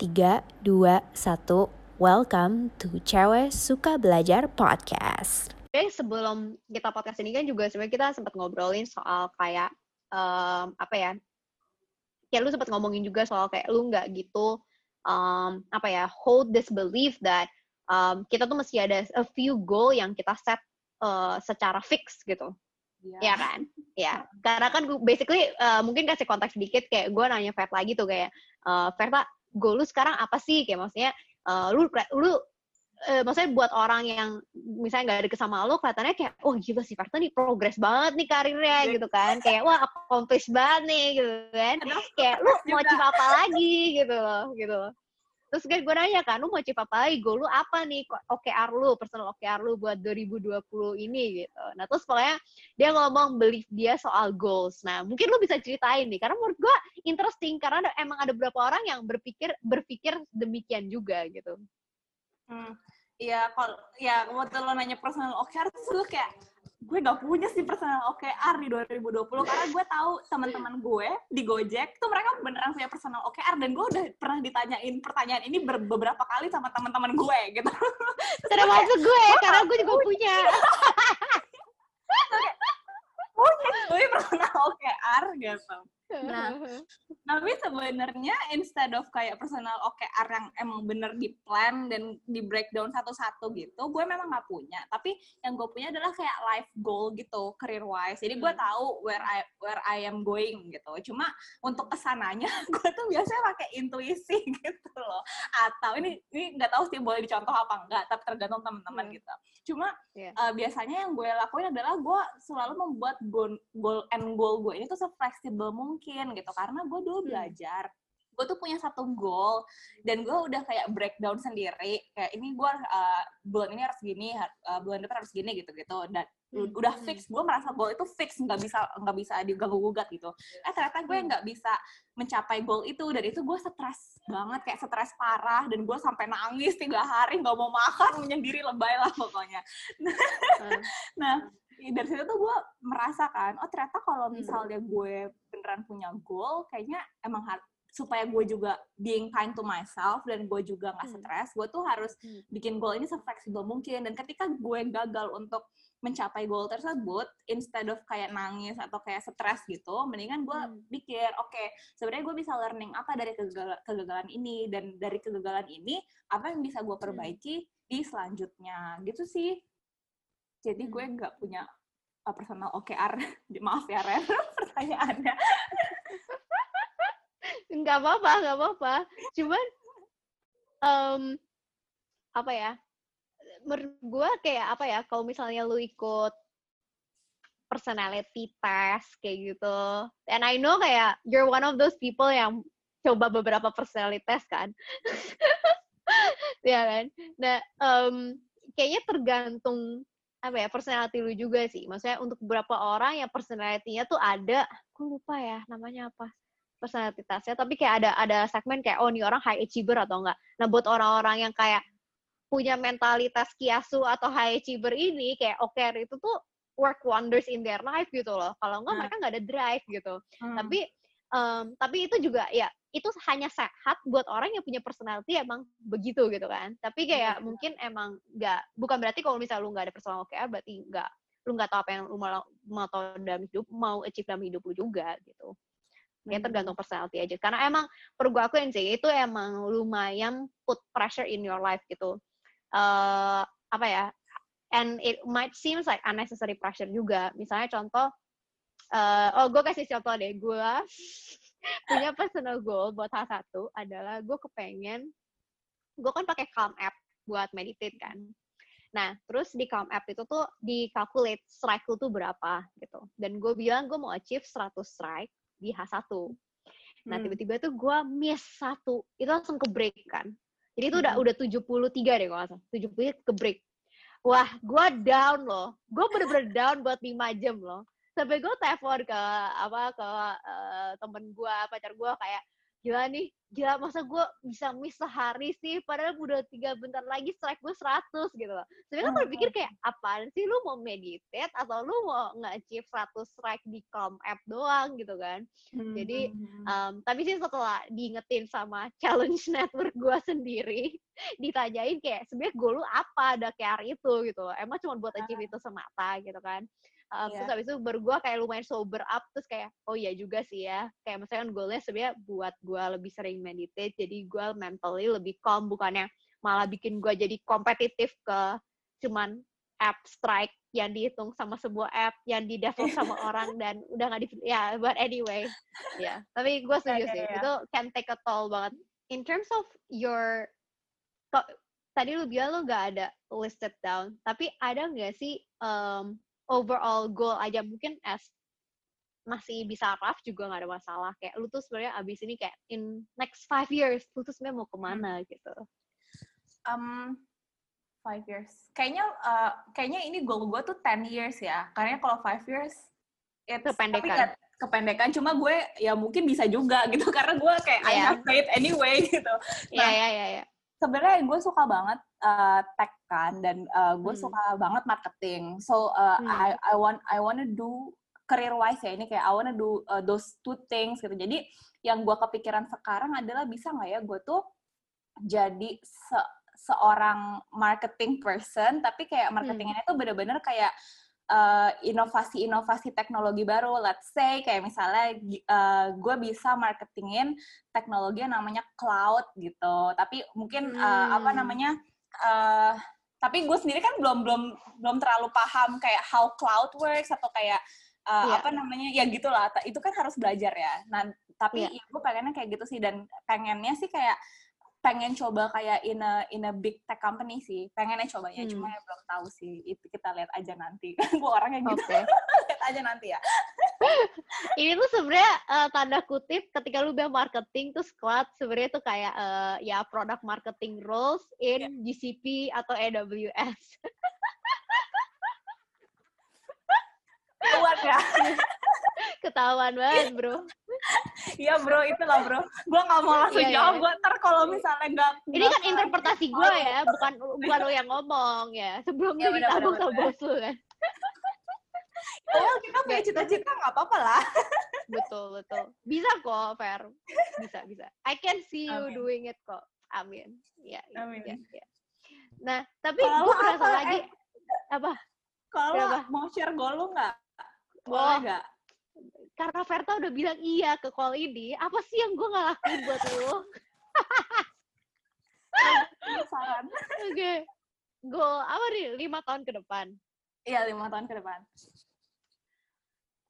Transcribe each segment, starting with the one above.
3, 2, 1 Welcome to Cewek Suka Belajar Podcast Oke, sebelum kita podcast ini kan juga sebenarnya kita sempat ngobrolin soal kayak um, apa ya? Kayak lu sempat ngomongin juga soal kayak lu nggak gitu um, apa ya hold this belief that um, kita tuh mesti ada a few goal yang kita set uh, secara fix gitu. Iya Ya kan? Ya. Karena kan basically uh, mungkin kasih konteks sedikit kayak gue nanya Verta lagi tuh kayak uh, Verta goal lu sekarang apa sih? Kayak maksudnya uh, lu lu eh, maksudnya buat orang yang misalnya nggak deket sama lu kelihatannya kayak wah gila sih Verta nih progres banget nih karirnya Iya. gitu kan. Kayak wah accomplish banget nih gitu kan. Kayak lu mau achieve apa lagi? Gitu loh gitu loh. Terus kan gue nanya kan lu mau achieve apa lagi? Goal lu apa nih? OKR lu personal OKR lu buat 2020 ini gitu. Nah terus pokoknya dia ngomong belief dia soal goals. Nah mungkin lu bisa ceritain nih karena menurut gue interesting karena ada- emang ada beberapa orang yang berpikir berpikir demikian juga gitu. Hmm, Iya, kalau ya waktu lo nanya personal OKR terus lu kayak gue gak punya sih personal OKR di 2020 karena gue tahu teman-teman gue di Gojek tuh mereka beneran punya personal OKR dan gue udah pernah ditanyain pertanyaan ini ber- beberapa kali sama teman-teman gue gitu. termasuk gue karena gue juga punya Punya gue personal OKR gitu. Nah, Tapi sebenarnya instead of kayak personal OKR yang emang bener di plan dan di breakdown satu-satu gitu, gue memang nggak punya. Tapi yang gue punya adalah kayak life goal gitu, career wise. Jadi gue Hmm. tahu where I where I am going gitu. Cuma untuk ke sananya gue tuh biasanya pakai intuisi gitu loh. Atau ini ini nggak tahu sih boleh dicontoh apa enggak, tapi tergantung teman-teman Hmm. gitu. Cuma Iya. eh, biasanya yang gue lakuin adalah gue selalu membuat goal, goal and goal gue ini tuh se-fleksibel mungkin gitu karena gue dulu Hmm. belajar gue tuh punya satu goal dan gue udah kayak breakdown sendiri kayak ini gue uh, bulan ini harus gini uh, bulan depan harus gini gitu gitu dan Hmm. udah fix gue merasa goal itu fix nggak bisa nggak bisa diganggu gugat gitu eh ternyata gue Hmm. nggak bisa mencapai goal itu dan itu gue stres banget kayak stres parah dan gue sampai nangis tiga hari nggak mau makan menyendiri lebay lah pokoknya Hmm. Nah, dari situ tuh gue merasakan, oh ternyata kalau Hmm. misalnya gue beneran punya goal, kayaknya emang har- supaya gue juga being kind to myself dan gue juga nggak Hmm. stres, gue tuh harus Hmm. bikin goal ini se-fleksibel mungkin. Dan ketika gue gagal untuk mencapai goal tersebut, instead of kayak nangis atau kayak stres gitu, mendingan gue Hmm. pikir, oke, sebenarnya gue bisa learning apa dari kegagalan, kegagalan ini dan dari kegagalan ini apa yang bisa gue Hmm. perbaiki di selanjutnya, gitu sih. Jadi Hmm. gue nggak punya uh, personal OKR. Maaf ya Ren, pertanyaannya. nggak apa-apa nggak apa-apa cuman em, apa ya menurut gue kayak apa ya kalau misalnya lu ikut personality test kayak gitu and I know kayak you're one of those people yang coba beberapa personality test kan ya kan nah em, kayaknya tergantung apa ya personality lu juga sih. Maksudnya untuk beberapa orang yang personality-nya tuh ada aku lupa ya namanya apa personality test-nya tapi kayak ada ada segmen kayak oh ini orang high achiever atau enggak. Nah buat orang-orang yang kayak punya mentalitas kiasu atau high achiever ini kayak oke itu tuh work wonders in their life gitu loh. Kalau enggak Hmm. mereka nggak ada drive gitu. Hmm. tapi em, tapi itu juga ya itu hanya sehat buat orang yang punya personality emang begitu gitu kan. Tapi kayak Iya. mungkin emang nggak bukan berarti kalau misalnya lu nggak ada personal OKR berarti nggak lu nggak tahu apa yang lu mau mau tahu dalam hidup mau achieve dalam hidup lu juga gitu. Ya Hmm. tergantung personality aja. Karena emang perlu gue akuin sih itu emang lumayan put pressure in your life gitu. Eh apa ya and it might seems like unnecessary pressure juga. Misalnya contoh eh oh gue kasih contoh deh gue punya personal goal buat salah satu adalah gue kepengen gue kan pakai Calm app buat meditate kan. Nah terus di Calm app itu tuh di calculate strike lu tuh berapa gitu. Dan gue bilang gue mau achieve 100 strike di H1 nah Hmm. tiba-tiba tuh gue miss satu. Itu langsung ke break kan. Jadi itu udah Hmm. udah 73 deh kalau salah. 73 ke break. Wah gue down loh. Gue bener-bener down buat 5 jam loh sampai gue telepon ke apa ke eh, temen gue pacar gue kayak gila nih gila masa gue bisa miss sehari sih? Padahal udah tiga bentar lagi strike gue 100 gitu loh. Sebenarnya kan berpikir kayak apaan sih? Lu mau meditate atau lu mau nge-achieve 100 strike di com app doang? Gitu kan. Hmm. jadi um, tapi sih setelah diingetin sama challenge network gue sendiri ditanyain kayak sebenarnya gue lu apa? Ada kayak itu gitu loh. Emang cuma buat achieve itu semata gitu kan Um, yeah. Terus habis itu baru gue kayak lumayan sober up terus kayak oh iya juga sih ya kayak misalnya kan goalnya sebenarnya buat gue lebih sering meditate jadi gue mentally lebih calm bukannya malah bikin gue jadi kompetitif ke cuman app strike yang dihitung sama sebuah app yang di develop sama orang dan udah nggak di ya yeah, but anyway ya yeah. tapi gue setuju yeah, sih yeah. itu can take a toll banget in terms of your tadi lu bilang lu gak ada listed down tapi ada nggak sih um, overall goal aja. Mungkin as masih bisa rough juga nggak ada masalah. Kayak lu tuh sebenarnya abis ini kayak in next five years lu tuh sebenarnya mau ke mana hmm. gitu. Um five years. Kayaknya uh, kayaknya ini goal gue tuh ten years ya. Karena kalau five years itu kependekan. kependekan. Cuma gue ya mungkin bisa juga gitu. Karena gue kayak yeah. I have faith anyway gitu. Nah, yeah, yeah, yeah, yeah sebenarnya gue suka banget uh, tech kan dan uh, gue hmm. suka banget marketing. So uh, hmm. I I want I wanna do career wise ya ini kayak I wanna do uh, those two things gitu. Jadi yang gue kepikiran sekarang adalah bisa nggak ya gue tuh jadi se seorang marketing person tapi kayak hmm. marketingnya itu bener-bener kayak inovasi-inovasi uh, teknologi baru. Let's say kayak misalnya uh, gue bisa marketingin teknologi yang namanya cloud gitu. Tapi mungkin hmm. uh, apa hmm. namanya? Uh, tapi gue sendiri kan belum belum belum terlalu paham kayak how cloud works atau kayak uh, yeah. apa namanya ya gitulah. Itu kan harus belajar ya. Nah tapi yeah. ya gue pengennya kayak gitu sih dan pengennya sih kayak pengen coba kayak in a in a big tech company sih. Pengennya cobanya hmm. cuma ya belum tahu sih. Itu kita lihat aja nanti. Gue orangnya gitu. Okay. lihat aja nanti ya. Ini tuh sebenarnya uh, tanda kutip ketika lu bilang marketing tuh squad sebenarnya tuh kayak uh, ya product marketing roles in yeah. GCP atau AWS kuat ya. Ketahuan banget bro Iya bro, itulah bro. Gue gak mau langsung yeah, iya. jawab. Gue ntar kalau misalnya gak... Ini kan interpretasi gue ya, bukan bukan lo yang ngomong ya. Sebelum ya, ditabung sama bos lo kan. Oh, kita punya cita-cita gak apa-apa lah. betul, betul. Bisa kok, Fer. Bisa, bisa. I can see you Amin. doing it kok. Amin. Ya, ya Amin. Ya, ya. Nah, tapi gue merasa lagi... Eh, apa? Kalau mau share goal lu nggak? Boleh nggak? Karena Verta udah bilang iya ke call ini, apa sih yang gue gak lakuin buat lo? Saran. Oke. Okay. Goal apa nih? Lima tahun ke depan? Iya, lima tahun ke depan.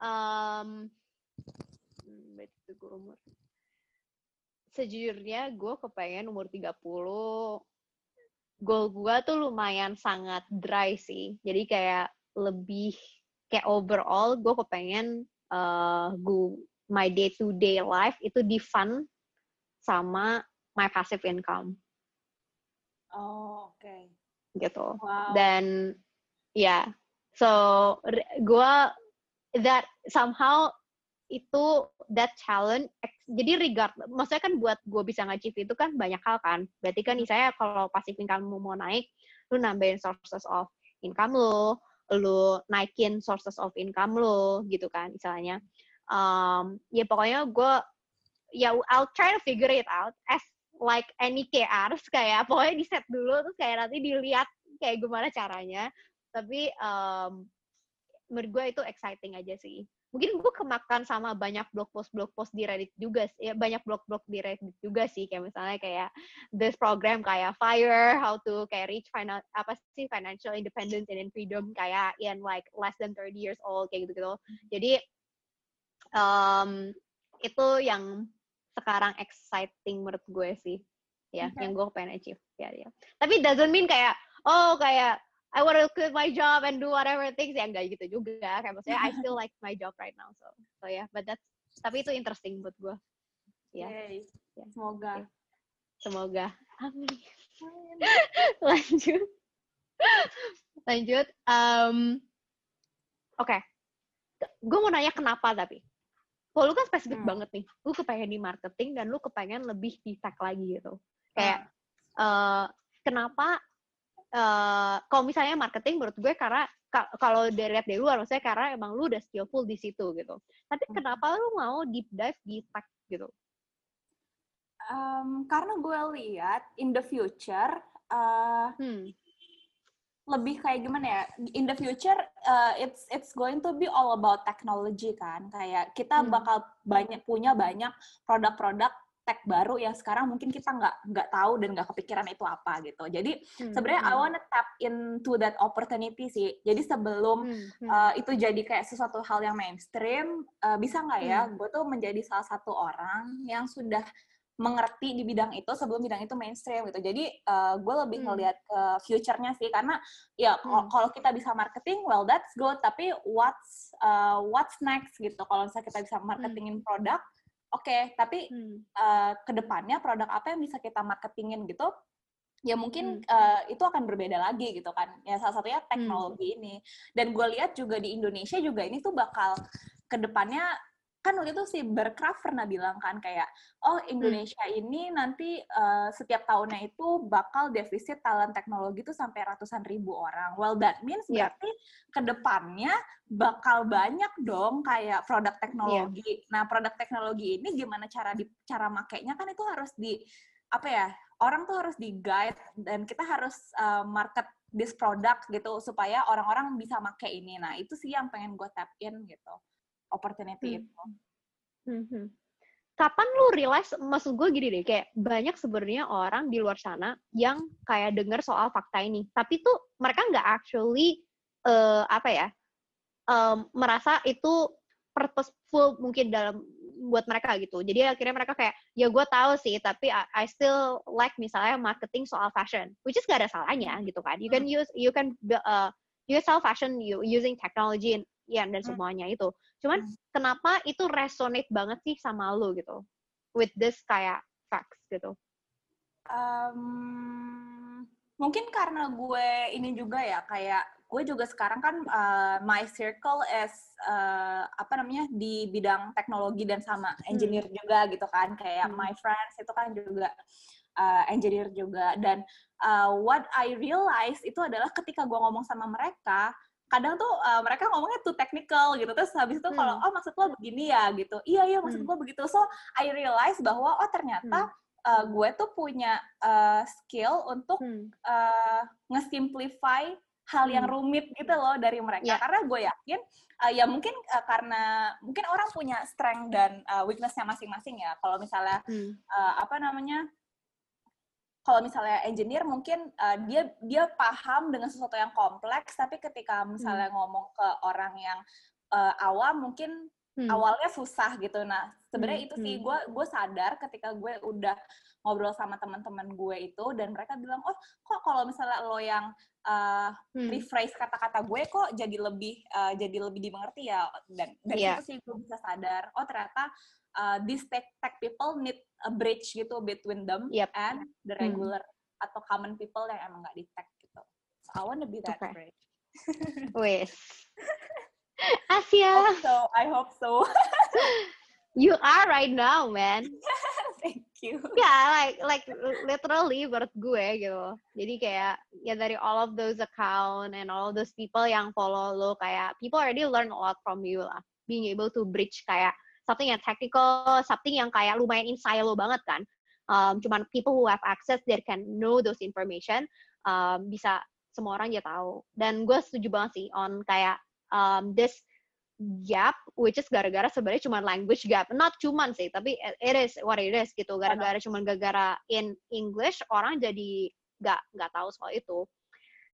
Um, gue umur. Sejujurnya gue kepengen umur 30 goal gue tuh lumayan sangat dry sih. Jadi kayak lebih kayak overall gue kepengen uh, gue my day to day life itu di fund sama my passive income. Oh, oke. Okay. Gitu. Wow. Dan ya, yeah, so gue that somehow itu that challenge jadi regard maksudnya kan buat gue bisa ngachieve itu kan banyak hal kan berarti kan misalnya kalau passive income mau naik lu nambahin sources of income lo lu naikin sources of income lo gitu kan misalnya um, ya pokoknya gue ya I'll try to figure it out as like any KRs kayak pokoknya di set dulu terus kayak nanti dilihat kayak gimana caranya. Tapi um, menurut gue itu exciting aja sih mungkin gue kemakan sama banyak blog post blog post di Reddit juga ya banyak blog blog di Reddit juga sih kayak misalnya kayak this program kayak Fire how to kayak reach final apa sih financial independence and freedom kayak in like less than 30 years old kayak gitu gitu jadi um, itu yang sekarang exciting menurut gue sih ya okay. yang gue pengen achieve ya ya. Tapi doesn't mean kayak oh kayak I want to quit my job and do whatever things ya enggak gitu juga kayak maksudnya I still like my job right now so so ya yeah, but that's tapi itu interesting buat gue ya yeah. yeah. semoga okay. semoga amin lanjut lanjut um, oke okay. gue mau nanya kenapa tapi kalau lu kan spesifik hmm. banget nih lu kepengen di marketing dan lu kepengen lebih di tech lagi gitu kayak hmm. uh, kenapa uh, kalau misalnya marketing menurut gue karena kalau dari lihat dari luar maksudnya karena emang lu udah skillful di situ gitu. Tapi hmm. kenapa lu mau deep dive di tech gitu? Um, karena gue lihat in the future uh, hmm. lebih kayak gimana ya? In the future uh, it's it's going to be all about technology kan? Kayak kita hmm. bakal banyak punya banyak produk-produk tech baru yang sekarang mungkin kita nggak nggak tahu dan nggak kepikiran itu apa gitu jadi hmm. sebenarnya I hmm. wanna tap into that opportunity sih jadi sebelum hmm. Hmm. Uh, itu jadi kayak sesuatu hal yang mainstream uh, bisa nggak ya hmm. gue tuh menjadi salah satu orang yang sudah mengerti di bidang itu sebelum bidang itu mainstream gitu. Jadi uh, gue lebih hmm. ngelihat ke future-nya sih karena ya hmm. kalau kita bisa marketing, well that's good. Tapi what's uh, what's next gitu. Kalau misalnya kita bisa marketingin hmm. produk, oke. Okay. Tapi hmm. uh, ke depannya produk apa yang bisa kita marketingin gitu? Ya mungkin hmm. uh, itu akan berbeda lagi gitu kan. Ya salah satunya teknologi hmm. ini. Dan gue lihat juga di Indonesia juga ini tuh bakal ke depannya kan waktu itu si Bercraft pernah bilang kan kayak oh Indonesia hmm. ini nanti uh, setiap tahunnya itu bakal defisit talent teknologi itu sampai ratusan ribu orang. Well that means yeah. berarti ke depannya bakal banyak dong kayak produk teknologi. Yeah. Nah produk teknologi ini gimana cara di cara makainya kan itu harus di apa ya orang tuh harus di guide dan kita harus uh, market this product gitu supaya orang-orang bisa make ini. Nah itu sih yang pengen gue tap in gitu opportunity hmm. itu. Hmm. Kapan lu realize, maksud gue gini deh, kayak banyak sebenarnya orang di luar sana yang kayak denger soal fakta ini, tapi tuh mereka nggak actually uh, apa ya, um, merasa itu purposeful mungkin dalam buat mereka gitu. Jadi akhirnya mereka kayak, ya gue tahu sih, tapi I, I still like misalnya marketing soal fashion, which is gak ada salahnya gitu kan. You can hmm. use, you can uh, you can sell fashion you using technology and, ya, dan hmm. semuanya itu. Cuman hmm. kenapa itu resonate banget sih sama lo gitu? With this kayak facts gitu. Um, mungkin karena gue ini juga ya kayak gue juga sekarang kan uh, my circle is uh, apa namanya di bidang teknologi dan sama hmm. engineer hmm. juga gitu kan kayak hmm. my friends itu kan juga uh, engineer juga dan uh, what I realize itu adalah ketika gue ngomong sama mereka kadang tuh uh, mereka ngomongnya tuh technical gitu terus habis itu hmm. kalau oh maksud lo begini ya gitu iya iya maksud hmm. gue begitu so I realize bahwa oh ternyata hmm. uh, gue tuh punya uh, skill untuk hmm. uh, ngesimplify hal yang hmm. rumit gitu loh dari mereka yeah. karena gue yakin uh, ya mungkin uh, karena mungkin orang punya strength dan uh, weaknessnya masing-masing ya kalau misalnya hmm. uh, apa namanya kalau misalnya engineer mungkin uh, dia dia paham dengan sesuatu yang kompleks tapi ketika misalnya hmm. ngomong ke orang yang uh, awam mungkin hmm. awalnya susah gitu nah sebenarnya hmm. itu sih gue hmm. gue sadar ketika gue udah ngobrol sama teman-teman gue itu dan mereka bilang oh kok kalau misalnya lo yang uh, hmm. rephrase kata-kata gue kok jadi lebih uh, jadi lebih dimengerti ya dan dari yeah. itu sih gue bisa sadar oh ternyata uh, these tech tech people need a bridge gitu between them yep. and the hmm. regular hmm. atau common people yang emang gak di tech gitu. So I wanna be that okay. bridge. Wes. Asia. Hope so. I hope so. you are right now, man. Thank you. Yeah, like like literally menurut gue gitu. Jadi kayak ya dari all of those account and all of those people yang follow lo kayak people already learn a lot from you lah. Being able to bridge kayak something yang technical, something yang kayak lumayan in silo banget kan. Um, cuman people who have access, they can know those information, um, bisa semua orang ya tahu. Dan gue setuju banget sih on kayak um, this gap, which is gara-gara sebenarnya cuma language gap. Not cuman sih, tapi it is what it is gitu. Gara-gara cuma gara-gara in English, orang jadi nggak nggak tahu soal itu.